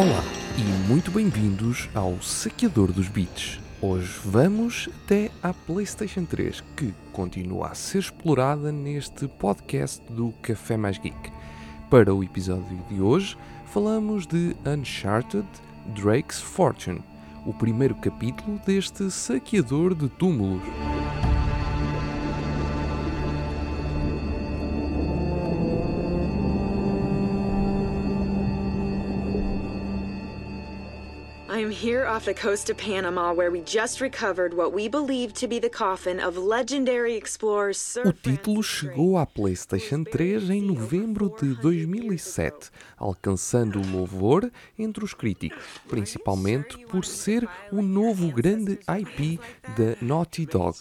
Olá e muito bem-vindos ao Saqueador dos Beats. Hoje vamos até à PlayStation 3, que continua a ser explorada neste podcast do Café Mais Geek. Para o episódio de hoje, falamos de Uncharted Drake's Fortune, o primeiro capítulo deste saqueador de túmulos. I'm here off the coast of Panama, where we just recovered what we believe to be the coffin of legendary explorer Sir O título chegou à. PlayStation 3 em novembro de 2007, alcançando louvor entre os críticos, principalmente por ser o novo grande IP da Naughty Dog,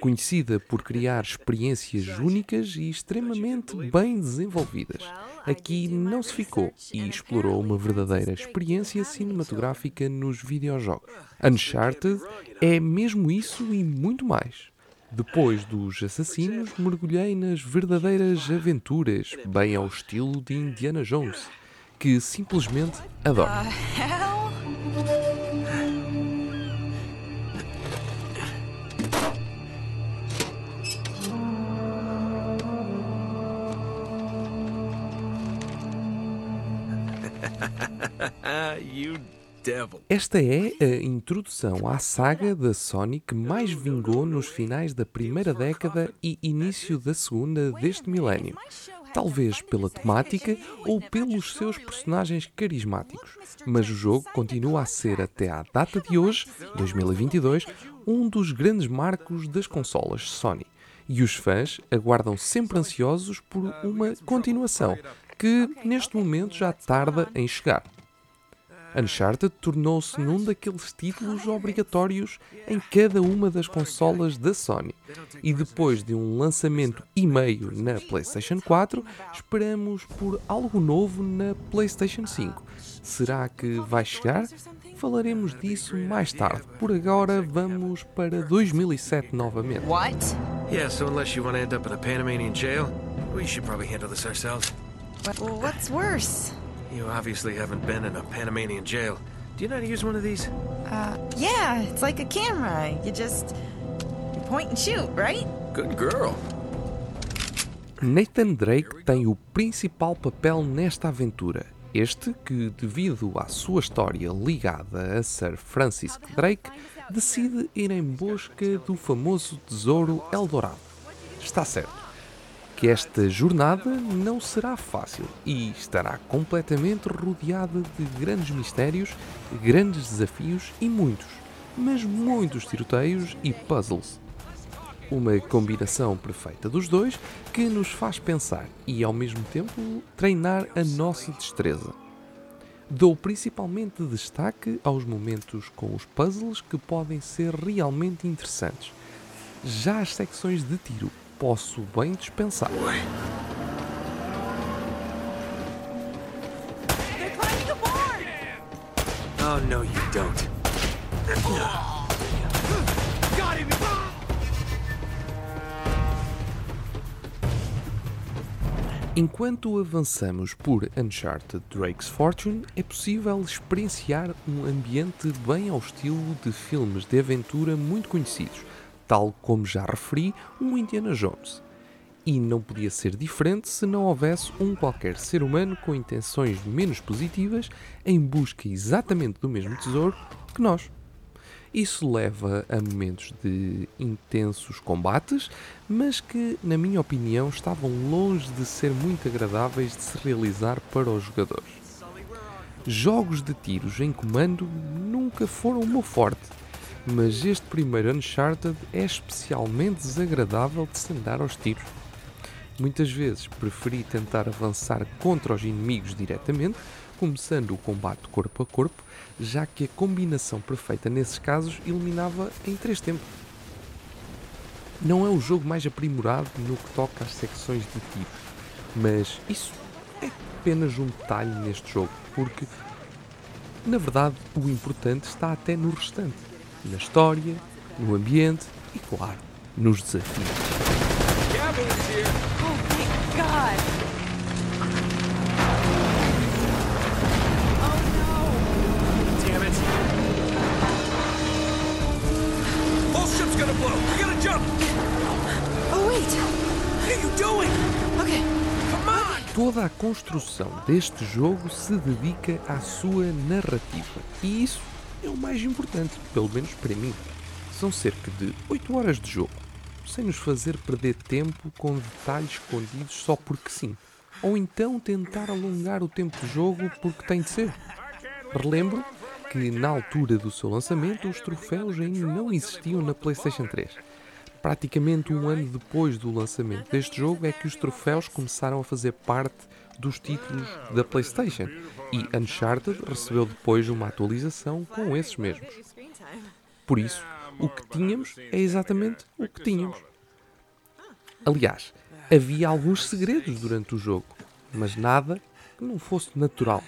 conhecida por criar experiências únicas e extremamente bem desenvolvidas. Aqui não se ficou e explorou uma verdadeira experiência cinematográfica nos videojogos. Uncharted é mesmo isso e muito mais. Depois dos assassinos, mergulhei nas verdadeiras aventuras, bem ao estilo de Indiana Jones, que simplesmente adoro. Hell? you. Esta é a introdução à saga da Sony que mais vingou nos finais da primeira década e início da segunda deste milénio. Talvez pela temática ou pelos seus personagens carismáticos, mas o jogo continua a ser até à data de hoje, 2022, um dos grandes marcos das consolas Sony. E os fãs aguardam sempre ansiosos por uma continuação, que neste momento já tarda em chegar. Uncharted tornou-se num daqueles títulos obrigatórios em cada uma das consolas da Sony. E depois de um lançamento e meio na PlayStation 4, esperamos por algo novo na PlayStation 5. Será que vai chegar? Falaremos disso mais tarde. Por agora, vamos para 2007 novamente. What? Yeah, so unless you want to end up in a Panamanian jail, we should probably handle this ourselves. What's worse? You obviously haven't been in a Panamanian jail. Do you know how to use one of these? Uh, yeah, it's like a camera. You just you point and shoot, right? Good girl. Nathan Drake tem o principal papel nesta aventura. Este que, devido à sua história ligada a Sir Francis Drake, decide ir em busca do famoso tesouro Eldorado. Está certo que esta jornada não será fácil e estará completamente rodeada de grandes mistérios, grandes desafios e muitos, mas muitos tiroteios e puzzles. Uma combinação perfeita dos dois que nos faz pensar e, ao mesmo tempo, treinar a nossa destreza. Dou principalmente destaque aos momentos com os puzzles que podem ser realmente interessantes. Já as secções de tiro posso bem dispensar. Oh, no, you don't. Enquanto avançamos por Uncharted Drake's Fortune, é possível experienciar um ambiente bem ao estilo de filmes de aventura muito conhecidos, tal como já referi, um Indiana Jones. E não podia ser diferente se não houvesse um qualquer ser humano com intenções menos positivas em busca exatamente do mesmo tesouro que nós. Isso leva a momentos de intensos combates, mas que, na minha opinião, estavam longe de ser muito agradáveis de se realizar para os jogadores. Jogos de tiros em comando nunca foram o meu forte, mas este primeiro Uncharted é especialmente desagradável de se andar aos tiros. Muitas vezes preferi tentar avançar contra os inimigos diretamente, começando o combate corpo a corpo, já que a combinação perfeita nesses casos eliminava em 3 tempos. Não é o jogo mais aprimorado no que toca às secções de tiros, mas isso é apenas um detalhe neste jogo, porque na verdade o importante está até no restante, na história, no ambiente e, claro, nos desafios. Toda a construção deste jogo se dedica à sua narrativa, e isso é o mais importante, pelo menos para mim. São cerca de 8 horas de jogo, sem nos fazer perder tempo com detalhes escondidos só porque sim. Ou então tentar alongar o tempo de jogo porque tem de ser. Relembro que na altura do seu lançamento os troféus ainda não existiam na PlayStation 3. Praticamente um ano depois do lançamento deste jogo é que os troféus começaram a fazer parte dos títulos da PlayStation e Uncharted recebeu depois uma atualização com esses mesmos. Por isso, o que tínhamos é exatamente o que tínhamos. Aliás, havia alguns segredos durante o jogo, mas nada que não fosse natural.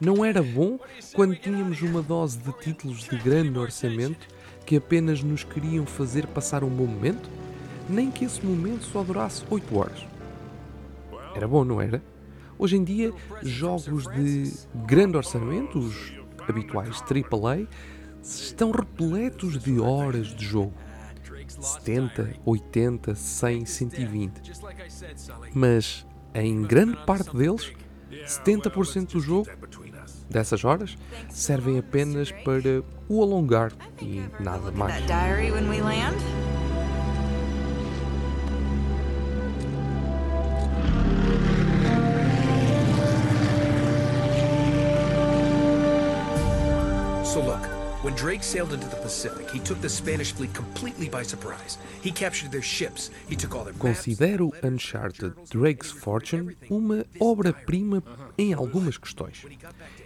Não era bom quando tínhamos uma dose de títulos de grande orçamento que apenas nos queriam fazer passar um bom momento? Nem que esse momento só durasse 8 horas. Era bom, não era? Hoje em dia, jogos de grande orçamento, os habituais AAA, estão repletos de horas de jogo. 70, 80, 100, 120. Mas em grande parte deles, 70% do jogo, dessas horas, servem apenas para o alongar e nada mais. Drake sailed into the Pacific, he took the Spanish fleet completely by surprise. He captured their ships, he took all their. Considero Uncharted Drake's Fortune uma obra-prima em algumas questões.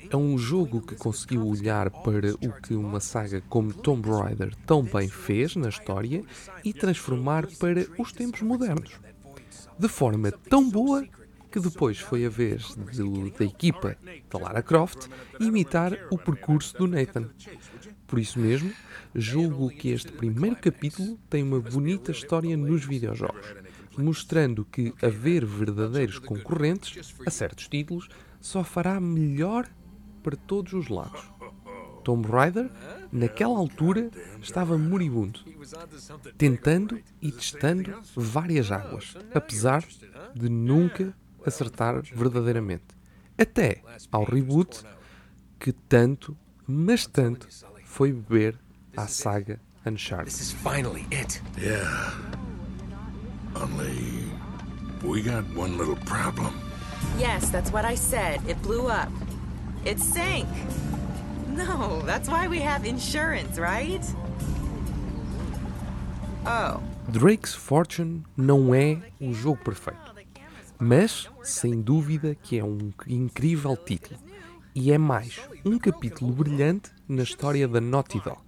É um jogo que conseguiu olhar para o que uma saga como Tomb Raider tão bem fez na história e transformar para os tempos modernos. De forma tão boa que depois foi a vez de- da equipa da Lara Croft imitar o percurso do Nathan. Por isso mesmo, julgo que este primeiro capítulo tem uma bonita história nos videojogos, mostrando que haver verdadeiros concorrentes a certos títulos só fará melhor para todos os lados. Tomb Raider, naquela altura, estava moribundo, tentando e testando várias águas, apesar de nunca acertar verdadeiramente. Até ao reboot, que tanto, mas tanto, foi beber à saga Uncharted. This is finally it. Yeah. Only we got one little problem. Yes, that's what I said. It blew up. It sank. No, that's why we have insurance, right? Oh. Drake's Fortune não é o jogo perfeito, mas sem dúvida que é um incrível título e é mais um capítulo brilhante na história da Naughty Dog.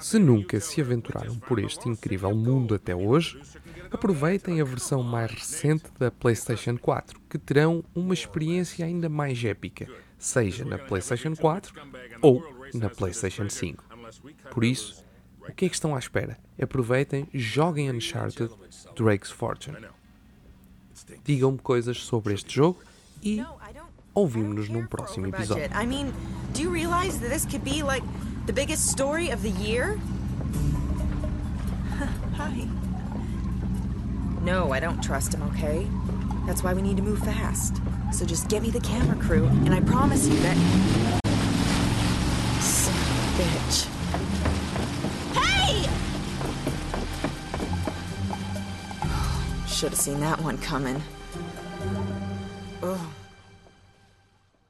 Se nunca se aventuraram por este incrível mundo até hoje, aproveitem a versão mais recente da PlayStation 4, que terão uma experiência ainda mais épica, seja na PlayStation 4 ou na PlayStation 5. Por isso, o que é que estão à espera? Aproveitem, joguem Uncharted Drake's Fortune. Digam-me coisas sobre este jogo e No, I don't. ouvimos-nos num don't care for próximo episódio. I mean, do you realize that this could be like the biggest story of the year? Hi. No, I don't trust him, okay? That's why we need to move fast. So just get me the camera crew, and I promise you that. Son bitch. Should have seen that one coming. Ugh.